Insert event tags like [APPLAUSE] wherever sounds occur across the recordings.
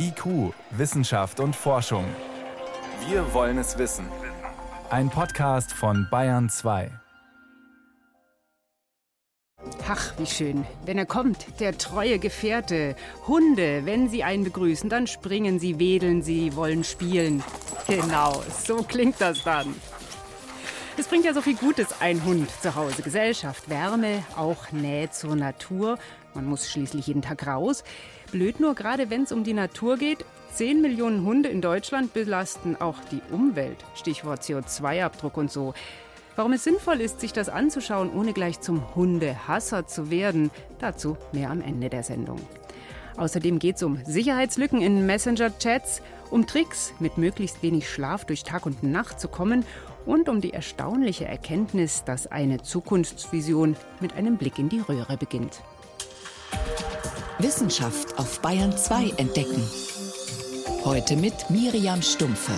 IQ, Wissenschaft und Forschung. Wir wollen es wissen. Ein Podcast von Bayern 2. Ach, wie schön. Wenn er kommt, der treue Gefährte. Hunde, wenn sie einen begrüßen, dann springen sie, wedeln sie, wollen spielen. Genau, so klingt das dann. Es bringt ja so viel Gutes, ein Hund zu Hause. Gesellschaft, Wärme, auch Nähe zur Natur. Man muss schließlich jeden Tag raus. Blöd nur, gerade wenn es um die Natur geht. 10 Millionen Hunde in Deutschland belasten auch die Umwelt. Stichwort CO2-Abdruck und so. Warum es sinnvoll ist, sich das anzuschauen, ohne gleich zum Hundehasser zu werden, dazu mehr am Ende der Sendung. Außerdem geht es um Sicherheitslücken in Messenger-Chats, um Tricks, mit möglichst wenig Schlaf durch Tag und Nacht zu kommen und um die erstaunliche Erkenntnis, dass eine Zukunftsvision mit einem Blick in die Röhre beginnt. Wissenschaft auf Bayern 2 entdecken. Heute mit Miriam Stumpfe.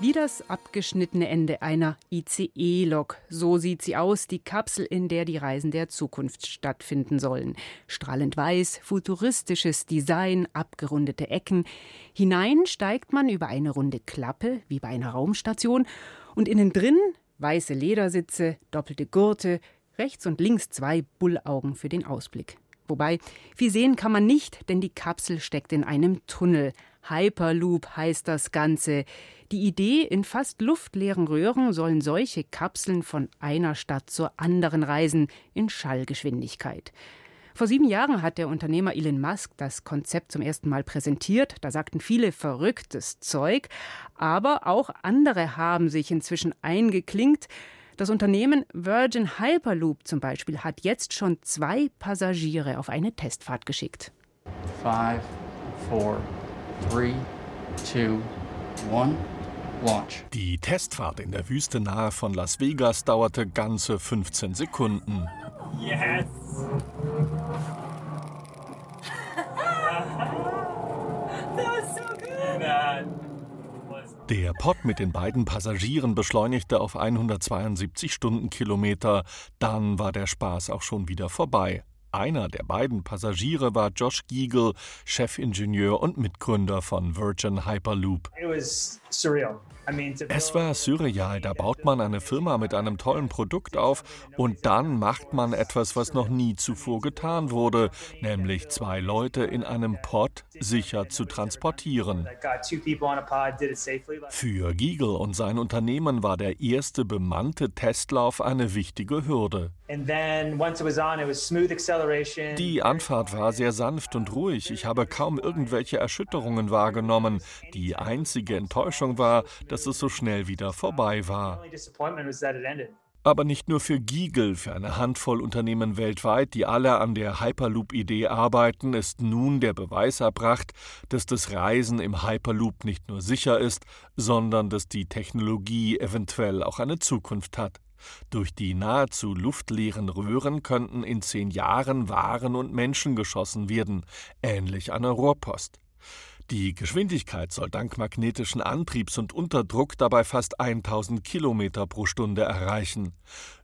Wie das abgeschnittene Ende einer ICE-Lok. So sieht sie aus, die Kapsel, in der die Reisen der Zukunft stattfinden sollen. Strahlend weiß, futuristisches Design, abgerundete Ecken. Hinein steigt man über eine runde Klappe, wie bei einer Raumstation. Und innen drin weiße Ledersitze, doppelte Gurte, rechts und links zwei Bullaugen für den Ausblick. Wobei, viel sehen kann man nicht, denn die Kapsel steckt in einem Tunnel. Hyperloop heißt das Ganze. Die Idee, in fast luftleeren Röhren sollen solche Kapseln von einer Stadt zur anderen reisen, in Schallgeschwindigkeit. Vor sieben Jahren hat der Unternehmer Elon Musk das Konzept zum ersten Mal präsentiert. Da sagten viele verrücktes Zeug. Aber auch andere haben sich inzwischen eingeklinkt. Das Unternehmen Virgin Hyperloop zum Beispiel hat jetzt schon zwei Passagiere auf eine Testfahrt geschickt. Five, four, three, two, one. Launch. Die Testfahrt in der Wüste nahe von Las Vegas dauerte ganze 15 Sekunden. Yes! [LAUGHS] that was so good! Der Pod mit den beiden Passagieren beschleunigte auf 172 Stundenkilometer. Dann war der Spaß auch schon wieder vorbei. Einer der beiden Passagiere war Josh Giegel, Chefingenieur und Mitgründer von Virgin Hyperloop. It was surreal. Es war surreal, da baut man eine Firma mit einem tollen Produkt auf und dann macht man etwas, was noch nie zuvor getan wurde, nämlich zwei Leute in einem Pod sicher zu transportieren. Für Giegel und sein Unternehmen war der erste bemannte Testlauf eine wichtige Hürde. Die Anfahrt war sehr sanft und ruhig. Ich habe kaum irgendwelche Erschütterungen wahrgenommen. Die einzige Enttäuschung war, dass es so schnell wieder vorbei war. Aber nicht nur für Giegel, für eine Handvoll Unternehmen weltweit, die alle an der Hyperloop-Idee arbeiten, ist nun der Beweis erbracht, dass das Reisen im Hyperloop nicht nur sicher ist, sondern dass die Technologie eventuell auch eine Zukunft hat. Durch die nahezu luftleeren Röhren könnten in zehn Jahren Waren und Menschen geschossen werden, ähnlich einer Rohrpost. Die Geschwindigkeit soll dank magnetischen Antriebs und Unterdruck dabei fast 1000 Kilometer pro Stunde erreichen.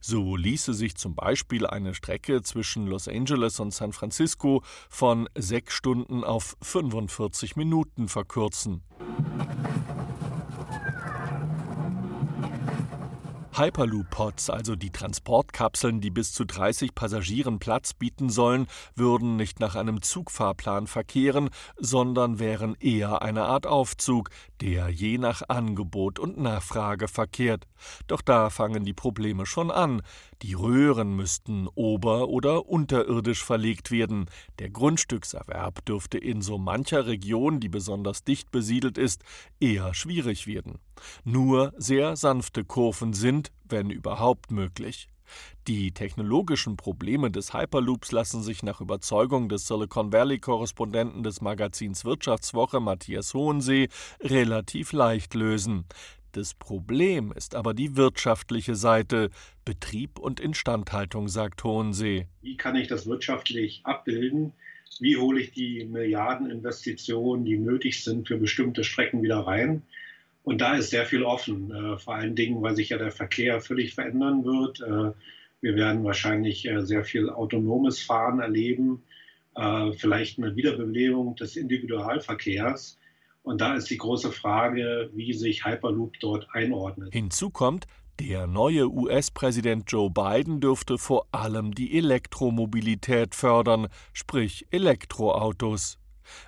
So ließe sich zum Beispiel eine Strecke zwischen Los Angeles und San Francisco von sechs Stunden auf 45 Minuten verkürzen. Hyperloop-Pods, also die Transportkapseln, die bis zu 30 Passagieren Platz bieten sollen, würden nicht nach einem Zugfahrplan verkehren, sondern wären eher eine Art Aufzug, der je nach Angebot und Nachfrage verkehrt. Doch da fangen die Probleme schon an. Die Röhren müssten ober- oder unterirdisch verlegt werden. Der Grundstückserwerb dürfte in so mancher Region, die besonders dicht besiedelt ist, eher schwierig werden. Nur sehr sanfte Kurven sind, wenn überhaupt möglich. Die technologischen Probleme des Hyperloops lassen sich nach Überzeugung des Silicon Valley-Korrespondenten des Magazins Wirtschaftswoche Matthias Hohensee relativ leicht lösen. Das Problem ist aber die wirtschaftliche Seite, Betrieb und Instandhaltung, sagt Hohensee. Wie kann ich das wirtschaftlich abbilden? Wie hole ich die Milliardeninvestitionen, die nötig sind für bestimmte Strecken wieder rein? Und da ist sehr viel offen, äh, vor allen Dingen, weil sich ja der Verkehr völlig verändern wird. Äh, wir werden wahrscheinlich äh, sehr viel autonomes Fahren erleben. vielleicht eine Wiederbelebung des Individualverkehrs. Und da ist die große Frage, wie sich Hyperloop dort einordnet. Hinzu kommt, der neue US-Präsident Joe Biden dürfte vor allem die Elektromobilität fördern, sprich Elektroautos.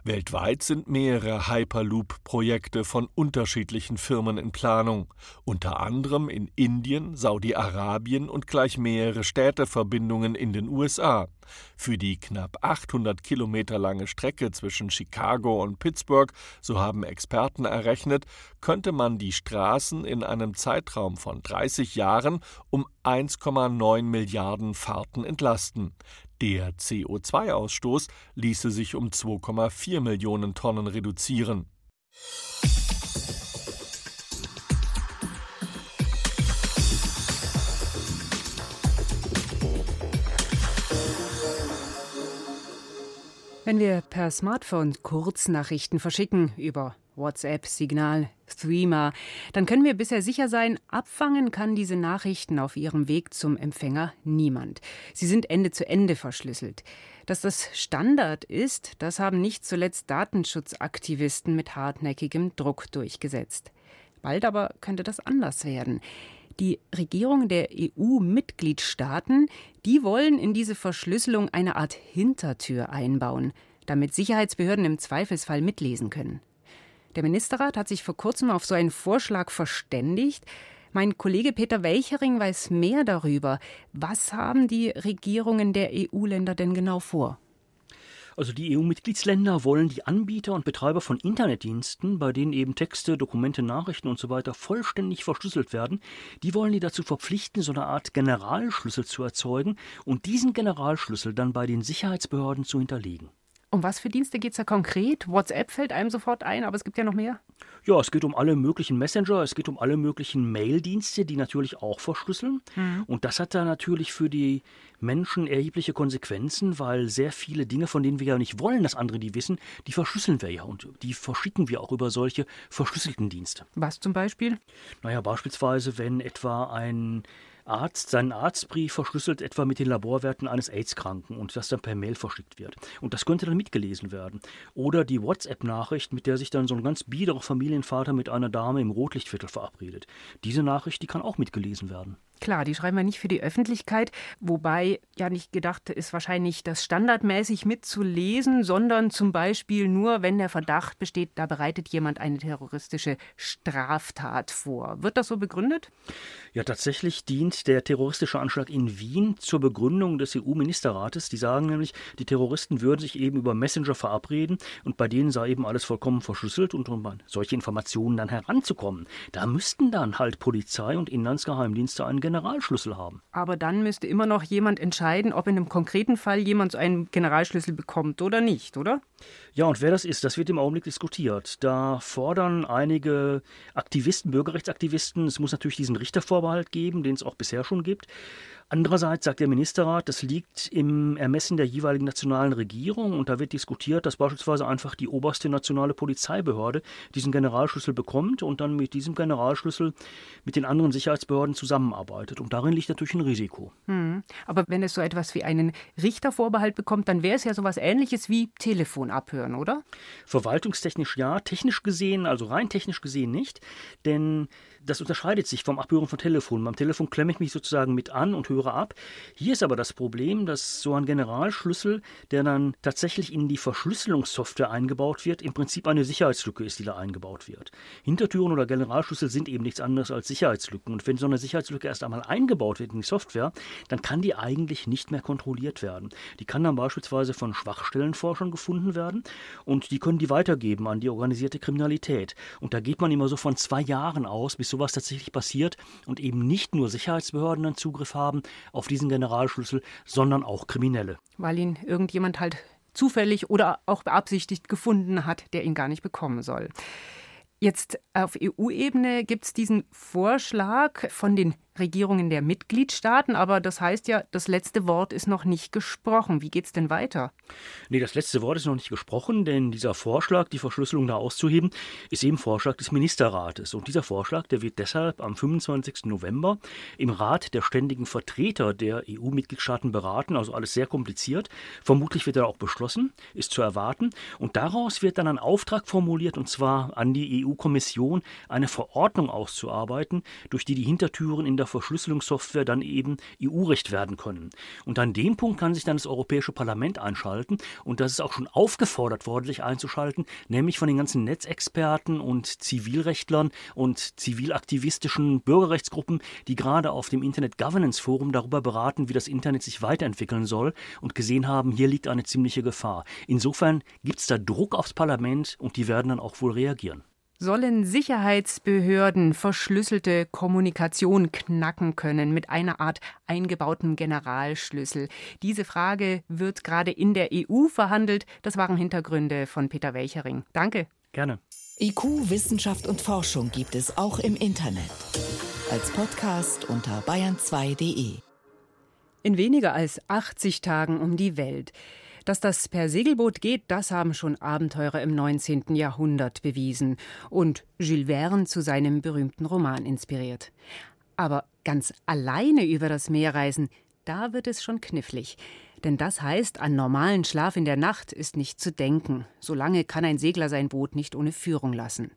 Weltweit sind mehrere Hyperloop-Projekte von unterschiedlichen Firmen in Planung, unter anderem in Indien, Saudi-Arabien und gleich mehrere Städteverbindungen in den USA. Für die knapp 800 Kilometer lange Strecke zwischen Chicago und Pittsburgh, so haben Experten errechnet, könnte man die Straßen in einem Zeitraum von 30 Jahren um 1,9 Milliarden Fahrten entlasten. Der CO2-Ausstoß ließe sich um 2,4 Millionen Tonnen reduzieren. Wenn wir per Smartphone Kurznachrichten verschicken über WhatsApp, Signal, Threema, dann können wir bisher sicher sein, abfangen kann diese Nachrichten auf ihrem Weg zum Empfänger niemand. Sie sind Ende zu Ende verschlüsselt. Dass das Standard ist, das haben nicht zuletzt Datenschutzaktivisten mit hartnäckigem Druck durchgesetzt. Bald aber könnte das anders werden. Die Regierungen der EU-Mitgliedstaaten, die wollen in diese Verschlüsselung eine Art Hintertür einbauen, damit Sicherheitsbehörden im Zweifelsfall mitlesen können. Der Ministerrat hat sich vor kurzem auf so einen Vorschlag verständigt. Mein Kollege Peter Welchering weiß mehr darüber. Was haben die Regierungen der EU-Länder denn genau vor? Also die EU-Mitgliedsländer wollen die Anbieter und Betreiber von Internetdiensten, bei denen eben Texte, Dokumente, Nachrichten und so vollständig verschlüsselt werden, die wollen die dazu verpflichten, so eine Art Generalschlüssel zu erzeugen und diesen Generalschlüssel dann bei den Sicherheitsbehörden zu hinterlegen. Um was für Dienste geht es da konkret? WhatsApp fällt einem sofort ein, aber es gibt ja noch mehr. Ja, es geht um alle möglichen Messenger, es geht um alle möglichen Mail-Dienste, die natürlich auch verschlüsseln. Mhm. Und das hat da natürlich für die Menschen erhebliche Konsequenzen, weil sehr viele Dinge, von denen wir ja nicht wollen, dass andere die wissen, die verschlüsseln wir ja und die verschicken wir auch über solche verschlüsselten Dienste. Was zum Beispiel? Naja, beispielsweise, wenn etwa ein Arzt seinen Arztbrief verschlüsselt etwa mit den Laborwerten eines AIDS-Kranken und das dann per Mail verschickt wird. Und das könnte dann mitgelesen werden. Oder die WhatsApp-Nachricht, mit der sich dann so ein ganz biederer Familienvater mit einer Dame im Rotlichtviertel verabredet. Diese Nachricht, die kann auch mitgelesen werden. Klar, die schreiben wir nicht für die Öffentlichkeit, wobei ja nicht gedacht ist, wahrscheinlich das standardmäßig mitzulesen, sondern zum Beispiel nur, wenn der Verdacht besteht, da bereitet jemand eine terroristische Straftat vor. Wird das so begründet? Ja, tatsächlich dient der terroristische Anschlag in Wien zur Begründung des EU-Ministerrates. Die sagen nämlich, die Terroristen würden sich eben über Messenger verabreden und bei denen sei eben alles vollkommen verschlüsselt und um an solche Informationen dann heranzukommen, da müssten dann halt Polizei und Inlandsgeheimdienste einen Generalschlüssel haben. Aber dann müsste immer noch jemand entscheiden, ob in einem konkreten Fall jemand so einen Generalschlüssel bekommt oder nicht, oder? Ja, und wer das ist, das wird im Augenblick diskutiert. Da fordern einige Aktivisten, Bürgerrechtsaktivisten, es muss natürlich diesen Richtervorbehalt geben, den es auch bisher schon gibt. Andererseits sagt der Ministerrat, das liegt im Ermessen der jeweiligen nationalen Regierung und da wird diskutiert, dass beispielsweise einfach die oberste nationale Polizeibehörde diesen Generalschlüssel bekommt und dann mit diesem Generalschlüssel mit den anderen Sicherheitsbehörden zusammenarbeitet. Und darin liegt natürlich ein Risiko. Hm. Aber wenn es so etwas wie einen Richtervorbehalt bekommt, dann wäre es ja so etwas Ähnliches wie Telefon abhören, oder? Verwaltungstechnisch ja, technisch gesehen, also rein technisch gesehen nicht, denn das unterscheidet sich vom Abhören von Telefon. Beim Telefon klemme ich mich sozusagen mit an und höre ab. Hier ist aber das Problem, dass so ein Generalschlüssel, der dann tatsächlich in die Verschlüsselungssoftware eingebaut wird, im Prinzip eine Sicherheitslücke ist, die da eingebaut wird. Hintertüren oder Generalschlüssel sind eben nichts anderes als Sicherheitslücken. Und wenn so eine Sicherheitslücke erst einmal eingebaut wird in die Software, dann kann die eigentlich nicht mehr kontrolliert werden. Die kann dann beispielsweise von Schwachstellenforschern gefunden werden und die können die weitergeben an die organisierte Kriminalität. Und da geht man immer so von zwei Jahren aus, bis sowas tatsächlich passiert und eben nicht nur Sicherheitsbehörden einen Zugriff haben auf diesen Generalschlüssel, sondern auch Kriminelle. Weil ihn irgendjemand halt zufällig oder auch beabsichtigt gefunden hat, der ihn gar nicht bekommen soll. Jetzt auf EU-Ebene gibt es diesen Vorschlag von den Regierungen der Mitgliedstaaten, aber das heißt ja, das letzte Wort ist noch nicht gesprochen. Wie geht es denn weiter? Nee, das letzte Wort ist noch nicht gesprochen, denn dieser Vorschlag, die Verschlüsselung da auszuheben, ist eben Vorschlag des Ministerrates. Und dieser Vorschlag, der wird deshalb am 25. November im Rat der ständigen Vertreter der EU-Mitgliedstaaten beraten, also alles sehr kompliziert. Vermutlich wird er auch beschlossen, ist zu erwarten. Und daraus wird dann ein Auftrag formuliert, und zwar an die EU-Kommission, eine Verordnung auszuarbeiten, durch die die Hintertüren in der Verschlüsselungssoftware dann eben EU-Recht werden können. Und an dem Punkt kann sich dann das Europäische Parlament einschalten. Und das ist auch schon aufgefordert worden, sich einzuschalten, nämlich von den ganzen Netzexperten und Zivilrechtlern und zivilaktivistischen Bürgerrechtsgruppen, die gerade auf dem Internet Governance Forum darüber beraten, wie das Internet sich weiterentwickeln soll und gesehen haben, hier liegt eine ziemliche Gefahr. Insofern gibt es da Druck aufs Parlament und die werden dann auch wohl reagieren. Sollen Sicherheitsbehörden verschlüsselte Kommunikation knacken können mit einer Art eingebautem Generalschlüssel? Diese Frage wird gerade in der EU verhandelt. Das waren Hintergründe von Peter Welchering. Danke. Gerne. IQ, Wissenschaft und Forschung gibt es auch im Internet. Als Podcast unter bayern2.de. In weniger als 80 Tagen um die Welt. Dass das per Segelboot geht, das haben schon Abenteurer im 19. Jahrhundert bewiesen und Jules Verne zu seinem berühmten Roman inspiriert. Aber ganz alleine über das Meer reisen, da wird es schon knifflig. Denn das heißt, an normalen Schlaf in der Nacht ist nicht zu denken. Solange kann ein Segler sein Boot nicht ohne Führung lassen.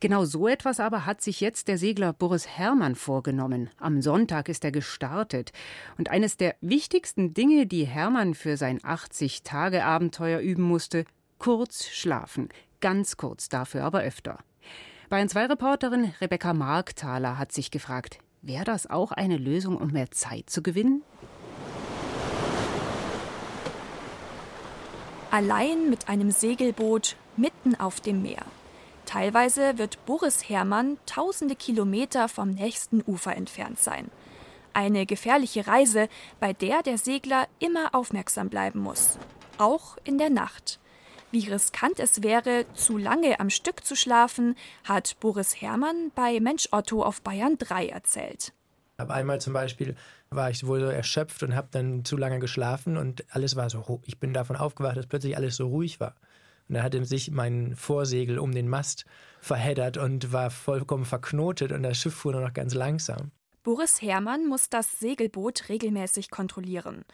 Genau so etwas aber hat sich jetzt der Segler Boris Herrmann vorgenommen. Am Sonntag ist er gestartet. Und eines der wichtigsten Dinge, die Herrmann für sein 80-Tage-Abenteuer üben musste, kurz schlafen. Ganz kurz, dafür aber öfter. Bayern 2 Reporterin Rebecca Markthaler hat sich gefragt, wäre das auch eine Lösung, um mehr Zeit zu gewinnen? Allein mit einem Segelboot mitten auf dem Meer. Teilweise wird Boris Herrmann tausende Kilometer vom nächsten Ufer entfernt sein. Eine gefährliche Reise, bei der der Segler immer aufmerksam bleiben muss. Auch in der Nacht. Wie riskant es wäre, zu lange am Stück zu schlafen, hat Boris Herrmann bei Mensch Otto auf Bayern 3 erzählt. Aber einmal zum Beispiel war ich wohl so erschöpft und habe dann zu lange geschlafen und alles war so, ich bin davon aufgewacht, dass plötzlich alles so ruhig war. Und da hatte sich mein Vorsegel um den Mast verheddert und war vollkommen verknotet und das Schiff fuhr nur noch ganz langsam. Boris Herrmann muss das Segelboot regelmäßig kontrollieren.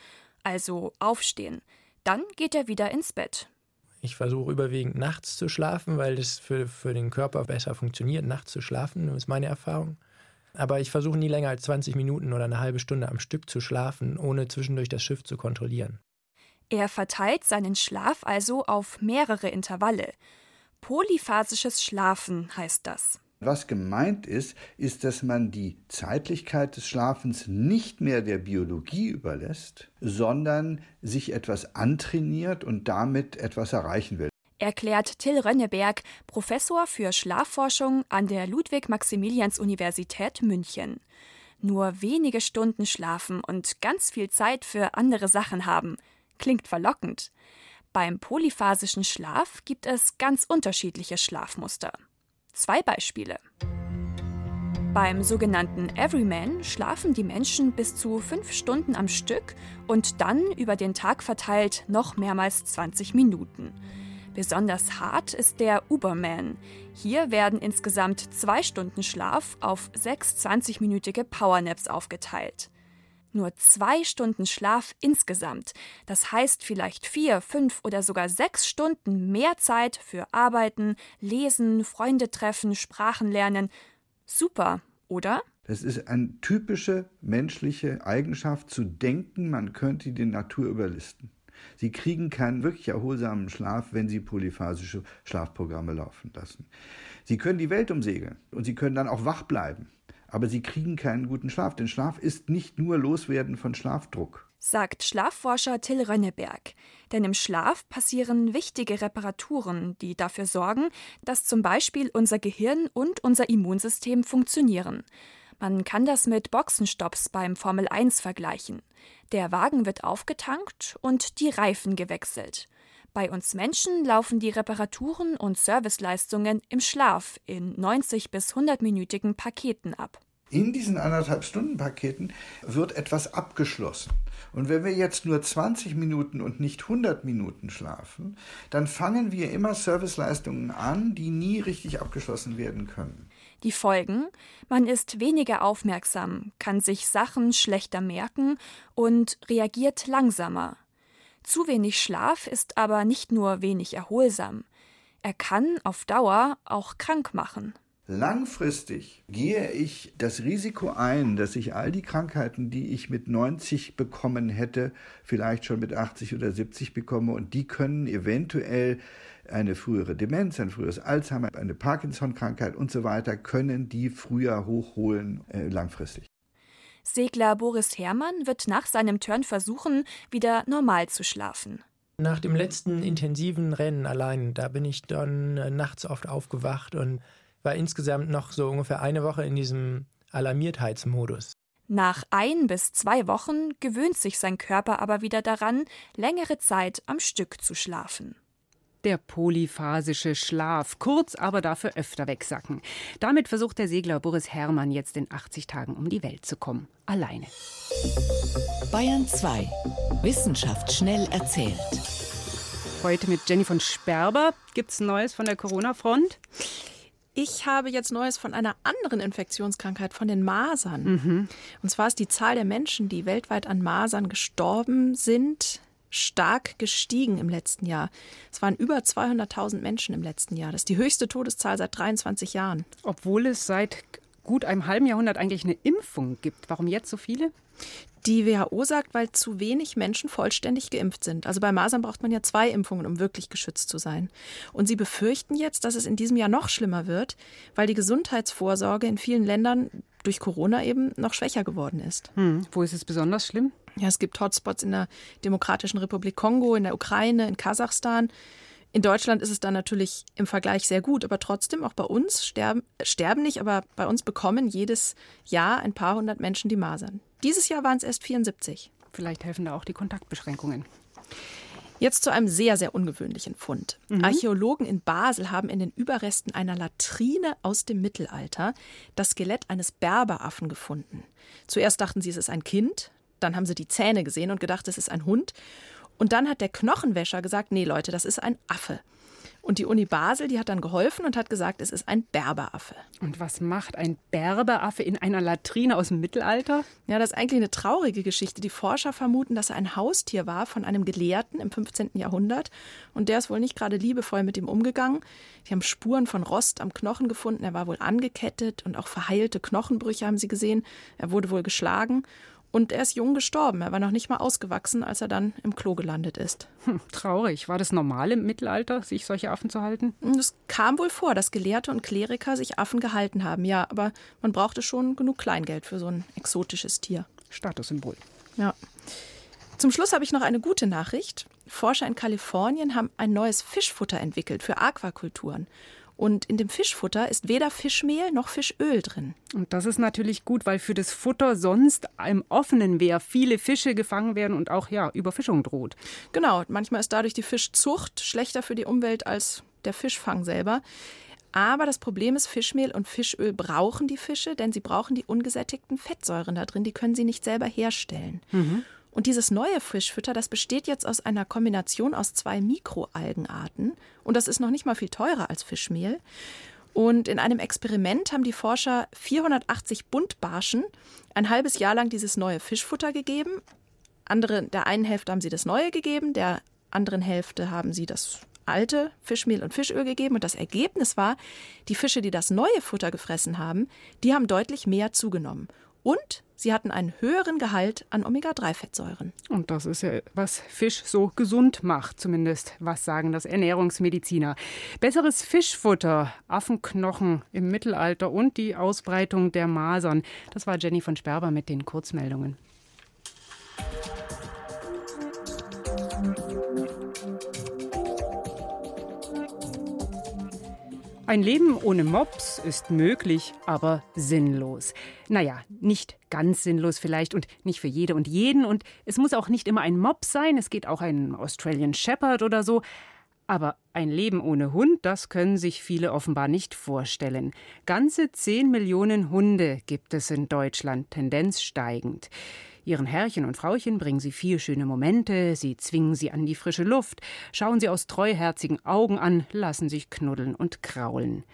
Also aufstehen. Dann geht er wieder ins Bett. Ich versuche überwiegend nachts zu schlafen, weil das für, für den Körper besser funktioniert, nachts zu schlafen, das ist meine Erfahrung. Aber ich versuche nie länger als 20 Minuten oder eine halbe Stunde am Stück zu schlafen, ohne zwischendurch das Schiff zu kontrollieren. Er verteilt seinen Schlaf also auf mehrere Intervalle. Polyphasisches Schlafen heißt das. Was gemeint ist, ist, dass man die Zeitlichkeit des Schlafens nicht mehr der Biologie überlässt, sondern sich etwas antrainiert und damit etwas erreichen will. Erklärt Till Rönneberg, Professor für Schlafforschung an der Ludwig-Maximilians-Universität München. Nur wenige Stunden schlafen und ganz viel Zeit für andere Sachen haben – Klingt verlockend. Beim polyphasischen Schlaf gibt es ganz unterschiedliche Schlafmuster. Zwei Beispiele. Beim sogenannten Everyman schlafen die Menschen bis zu fünf Stunden am Stück und dann über den Tag verteilt noch mehrmals 20 Minuten. Besonders hart ist der Uberman. Hier werden insgesamt zwei Stunden Schlaf auf sechs 20-minütige Powernaps aufgeteilt. Nur zwei Stunden Schlaf insgesamt. Das heißt vielleicht vier, fünf oder sogar sechs Stunden mehr Zeit für Arbeiten, Lesen, Freunde treffen, Sprachen lernen. Super, oder? Das ist eine typische menschliche Eigenschaft zu denken, man könnte die Natur überlisten. Sie kriegen keinen wirklich erholsamen Schlaf, wenn Sie polyphasische Schlafprogramme laufen lassen. Sie können die Welt umsegeln und Sie können dann auch wach bleiben aber sie kriegen keinen guten Schlaf. Denn Schlaf ist nicht nur Loswerden von Schlafdruck. Sagt Schlafforscher Till Rönneberg. Denn im Schlaf passieren wichtige Reparaturen, die dafür sorgen, dass zum Beispiel unser Gehirn und unser Immunsystem funktionieren. Man kann das mit Boxenstopps beim Formel 1 vergleichen. Der Wagen wird aufgetankt und die Reifen gewechselt. Bei uns Menschen laufen die Reparaturen und Serviceleistungen im Schlaf in 90 bis 100-minütigen Paketen ab. In diesen anderthalb Stunden Paketen wird etwas abgeschlossen. Und wenn wir jetzt nur 20 Minuten und nicht 100 Minuten schlafen, dann fangen wir immer Serviceleistungen an, die nie richtig abgeschlossen werden können. Die Folgen? Man ist weniger aufmerksam, kann sich Sachen schlechter merken und reagiert langsamer. Zu wenig Schlaf ist aber nicht nur wenig erholsam. Er kann auf Dauer auch krank machen. Langfristig gehe ich das Risiko ein, dass ich all die Krankheiten, die ich mit 90 bekommen hätte, vielleicht schon mit 80 oder 70 bekomme und die können eventuell eine frühere Demenz, ein früheres Alzheimer, eine Parkinson-Krankheit und so weiter, können die früher hochholen äh, langfristig. Segler Boris Herrmann wird nach seinem Turn versuchen, wieder normal zu schlafen. Nach dem letzten intensiven Rennen allein, da bin ich dann äh, nachts oft aufgewacht und war insgesamt noch so ungefähr eine Woche in diesem Alarmiertheitsmodus. Nach ein bis zwei Wochen gewöhnt sich sein Körper aber wieder daran, längere Zeit am Stück zu schlafen. Der polyphasische Schlaf, kurz aber dafür öfter wegsacken. Damit versucht der Segler Boris Herrmann jetzt in 80 Tagen um die Welt zu kommen. Alleine. Bayern 2. Wissenschaft schnell erzählt. Heute mit Jenny von Sperber. Gibt's Neues von der Corona-Front? Ich habe jetzt Neues von einer anderen Infektionskrankheit, von den Masern. Mhm. Und zwar ist die Zahl der Menschen, die weltweit an Masern gestorben sind, stark gestiegen im letzten Jahr. Es waren über 200.000 Menschen im letzten Jahr. Das ist die höchste Todeszahl seit 23 Jahren. Obwohl es seit gut einem halben Jahrhundert eigentlich eine Impfung gibt. Warum jetzt so viele? Die WHO sagt, weil zu wenig Menschen vollständig geimpft sind. Also bei Masern braucht man ja zwei Impfungen, um wirklich geschützt zu sein. Und sie befürchten jetzt, dass es in diesem Jahr noch schlimmer wird, weil die Gesundheitsvorsorge in vielen Ländern durch Corona eben noch schwächer geworden ist. Hm. Wo ist es besonders schlimm? Ja, es gibt Hotspots in der Demokratischen Republik Kongo, in der Ukraine, in Kasachstan. In Deutschland ist es dann natürlich im Vergleich sehr gut, aber trotzdem auch bei uns sterben, sterben nicht, aber bei uns bekommen jedes Jahr ein paar hundert Menschen die Masern. Dieses Jahr waren es erst 74. Vielleicht helfen da auch die Kontaktbeschränkungen. Jetzt zu einem sehr, sehr ungewöhnlichen Fund. Mhm. Archäologen in Basel haben in den Überresten einer Latrine aus dem Mittelalter das Skelett eines Berberaffen gefunden. Zuerst dachten sie, es ist ein Kind, dann haben sie die Zähne gesehen und gedacht, es ist ein Hund. Und dann hat der Knochenwäscher gesagt, nee Leute, das ist ein Affe. Und die Uni Basel, die hat dann geholfen und hat gesagt, es ist ein Berberaffe. Und was macht ein Berberaffe in einer Latrine aus dem Mittelalter? Ja, das ist eigentlich eine traurige Geschichte. Die Forscher vermuten, dass er ein Haustier war von einem Gelehrten im 15. Jahrhundert. Und der ist wohl nicht gerade liebevoll mit ihm umgegangen. Die haben Spuren von Rost am Knochen gefunden. Er war wohl angekettet und auch verheilte Knochenbrüche haben sie gesehen. Er wurde wohl geschlagen. Und er ist jung gestorben. Er war noch nicht mal ausgewachsen, als er dann im Klo gelandet ist. Hm, traurig. War das normal im Mittelalter, sich solche Affen zu halten? Es kam wohl vor, dass Gelehrte und Kleriker sich Affen gehalten haben. Ja, aber man brauchte schon genug Kleingeld für so ein exotisches Tier. Statussymbol. Ja. Zum Schluss habe ich noch eine gute Nachricht. Forscher in Kalifornien haben ein neues Fischfutter entwickelt für Aquakulturen. Und in dem Fischfutter ist weder Fischmehl noch Fischöl drin. Und das ist natürlich gut, weil für das Futter sonst im offenen Meer viele Fische gefangen werden und auch ja, Überfischung droht. Genau, manchmal ist dadurch die Fischzucht schlechter für die Umwelt als der Fischfang selber. Aber das Problem ist, Fischmehl und Fischöl brauchen die Fische, denn sie brauchen die ungesättigten Fettsäuren da drin. Die können sie nicht selber herstellen. Mhm. Und dieses neue Fischfutter, das besteht jetzt aus einer Kombination aus zwei Mikroalgenarten. Und das ist noch nicht mal viel teurer als Fischmehl. Und in einem Experiment haben die Forscher 480 Buntbarschen ein halbes Jahr lang dieses neue Fischfutter gegeben. Andere, der einen Hälfte haben sie das neue gegeben, der anderen Hälfte haben sie das alte Fischmehl und Fischöl gegeben. Und das Ergebnis war, die Fische, die das neue Futter gefressen haben, die haben deutlich mehr zugenommen. Und sie hatten einen höheren Gehalt an Omega-3-Fettsäuren. Und das ist ja, was Fisch so gesund macht, zumindest. Was sagen das Ernährungsmediziner? Besseres Fischfutter, Affenknochen im Mittelalter und die Ausbreitung der Masern. Das war Jenny von Sperber mit den Kurzmeldungen. Ein Leben ohne Mops ist möglich, aber sinnlos. Naja, nicht ganz sinnlos vielleicht und nicht für jede und jeden. Und es muss auch nicht immer ein Mops sein, es geht auch ein Australian Shepherd oder so. Aber ein Leben ohne Hund, das können sich viele offenbar nicht vorstellen. Ganze 10 Millionen Hunde gibt es in Deutschland, Tendenz steigend. Ihren Herrchen und Frauchen bringen sie vier schöne Momente, sie zwingen sie an die frische Luft, schauen sie aus treuherzigen Augen an, lassen sich knuddeln und kraulen.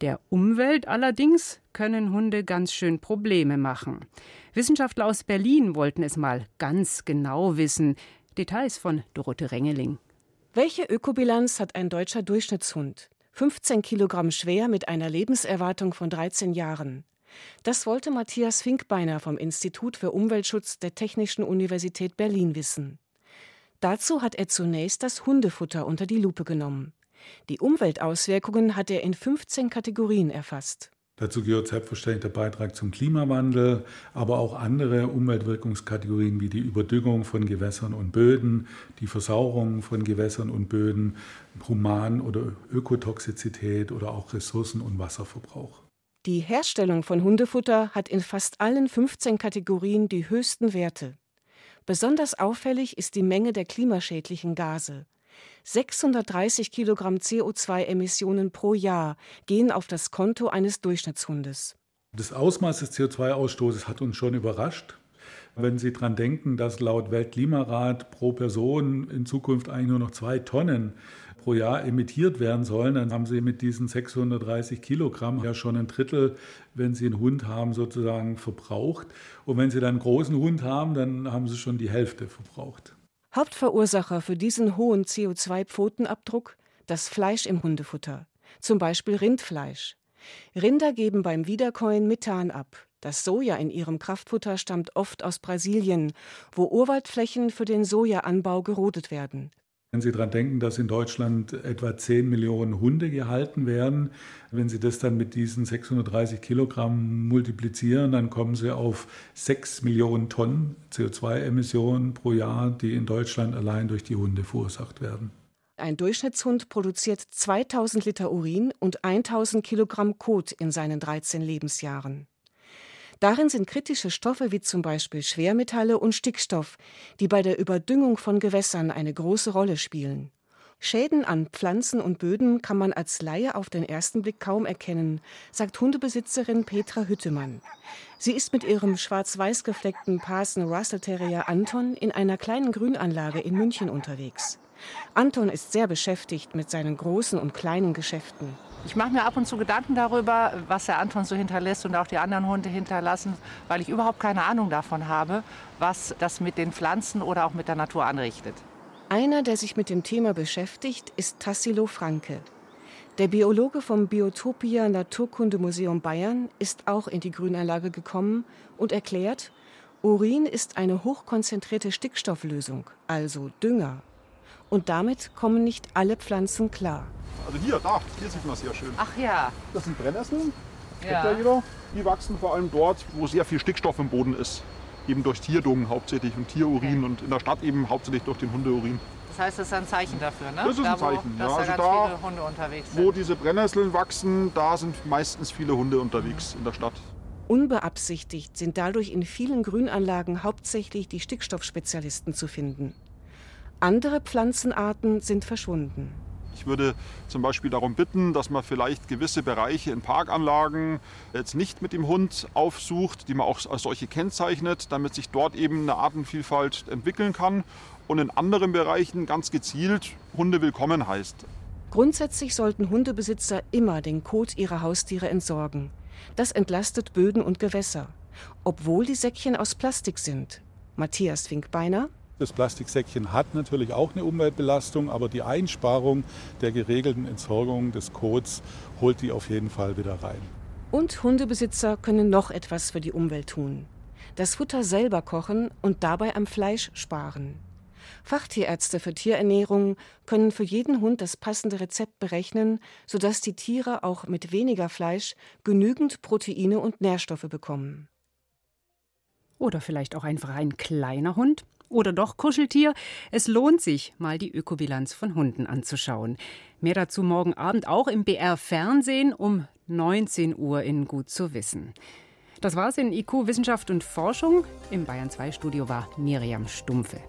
Der Umwelt allerdings können Hunde ganz schön Probleme machen. Wissenschaftler aus Berlin wollten es mal ganz genau wissen. Details von Dorothee Rengeling. Welche Ökobilanz hat ein deutscher Durchschnittshund? 15 Kilogramm schwer mit einer Lebenserwartung von 13 Jahren. Das wollte Matthias Finkbeiner vom Institut für Umweltschutz der Technischen Universität Berlin wissen. Dazu hat er zunächst das Hundefutter unter die Lupe genommen. Die Umweltauswirkungen hat er in 15 Kategorien erfasst. Dazu gehört selbstverständlich der Beitrag zum Klimawandel, aber auch andere Umweltwirkungskategorien wie die Überdüngung von Gewässern und Böden, die Versauerung von Gewässern und Böden, Human- oder Ökotoxizität oder auch Ressourcen- und Wasserverbrauch. Die Herstellung von Hundefutter hat in fast allen 15 Kategorien die höchsten Werte. Besonders auffällig ist die Menge der klimaschädlichen Gase. 630 Kilogramm CO2-Emissionen pro Jahr gehen auf das Konto eines Durchschnittshundes. Das Ausmaß des CO2-Ausstoßes hat uns schon überrascht. Wenn Sie daran denken, dass laut Weltklimarat pro Person in Zukunft eigentlich nur noch zwei Tonnen pro Jahr emittiert werden sollen, dann haben Sie mit diesen 630 Kilogramm ja schon ein Drittel, wenn Sie einen Hund haben, sozusagen verbraucht. Und wenn Sie dann einen großen Hund haben, dann haben Sie schon die Hälfte verbraucht. Hauptverursacher für diesen hohen CO2-Pfotenabdruck das Fleisch im Hundefutter, zum Beispiel Rindfleisch. Rinder geben beim Wiederkäuen Methan ab. Das Soja in ihrem Kraftfutter stammt oft aus Brasilien, wo Urwaldflächen für den Sojaanbau gerodet werden. Wenn Sie daran denken, dass in Deutschland etwa 10 Millionen Hunde gehalten werden, wenn Sie das dann mit diesen 630 Kilogramm multiplizieren, dann kommen Sie auf 6 Millionen Tonnen CO2-Emissionen pro Jahr, die in Deutschland allein durch die Hunde verursacht werden. Ein Durchschnittshund produziert 2000 Liter Urin und 1000 Kilogramm Kot in seinen 13 Lebensjahren. Darin sind kritische Stoffe wie zum Beispiel Schwermetalle und Stickstoff, die bei der Überdüngung von Gewässern eine große Rolle spielen. Schäden an Pflanzen und Böden kann man als Laie auf den ersten Blick kaum erkennen, sagt Hundebesitzerin Petra Hüttemann. Sie ist mit ihrem schwarz-weiß gefleckten Parson Russell Terrier Anton in einer kleinen Grünanlage in München unterwegs. Anton ist sehr beschäftigt mit seinen großen und kleinen Geschäften. Ich mache mir ab und zu Gedanken darüber, was der Anton so hinterlässt und auch die anderen Hunde hinterlassen, weil ich überhaupt keine Ahnung davon habe, was das mit den Pflanzen oder auch mit der Natur anrichtet. Einer, der sich mit dem Thema beschäftigt, ist Tassilo Franke. Der Biologe vom Biotopia Naturkundemuseum Bayern ist auch in die Grünanlage gekommen und erklärt, Urin ist eine hochkonzentrierte Stickstofflösung, also Dünger. Und damit kommen nicht alle Pflanzen klar. Also hier, da, hier sieht man sehr schön. Ach ja. Das sind Brennnesseln. Ja. Ja. Die wachsen vor allem dort, wo sehr viel Stickstoff im Boden ist. Eben durch Tierdungen hauptsächlich und Tierurin okay. und in der Stadt eben hauptsächlich durch den Hundeurin. Das heißt, das ist ein Zeichen dafür, ne? Das ist da, ein Zeichen, wo, ja. Dass Also da da, viele Hunde unterwegs sind. wo diese Brennnesseln wachsen, da sind meistens viele Hunde unterwegs in der Stadt. Unbeabsichtigt sind dadurch in vielen Grünanlagen hauptsächlich die Stickstoffspezialisten zu finden. Andere Pflanzenarten sind verschwunden. Ich würde zum Beispiel darum bitten, dass man vielleicht gewisse Bereiche in Parkanlagen jetzt nicht mit dem Hund aufsucht, die man auch als solche kennzeichnet, damit sich dort eben eine Artenvielfalt entwickeln kann und in anderen Bereichen ganz gezielt Hunde willkommen heißt. Grundsätzlich sollten Hundebesitzer immer den Kot ihrer Haustiere entsorgen. Das entlastet Böden und Gewässer, obwohl die Säckchen aus Plastik sind. Matthias Finkbeiner das Plastiksäckchen hat natürlich auch eine Umweltbelastung, aber die Einsparung der geregelten Entsorgung des Kots holt die auf jeden Fall wieder rein. Und Hundebesitzer können noch etwas für die Umwelt tun. Das Futter selber kochen und dabei am Fleisch sparen. Fachtierärzte für Tierernährung können für jeden Hund das passende Rezept berechnen, sodass die Tiere auch mit weniger Fleisch genügend Proteine und Nährstoffe bekommen. Oder vielleicht auch einfach ein kleiner Hund, oder doch Kuscheltier? Es lohnt sich, mal die Ökobilanz von Hunden anzuschauen. Mehr dazu morgen Abend auch im BR Fernsehen um 19 Uhr in Gut zu wissen. Das war's in IQ Wissenschaft und Forschung. Im Bayern 2 Studio war Miriam Stumpfe.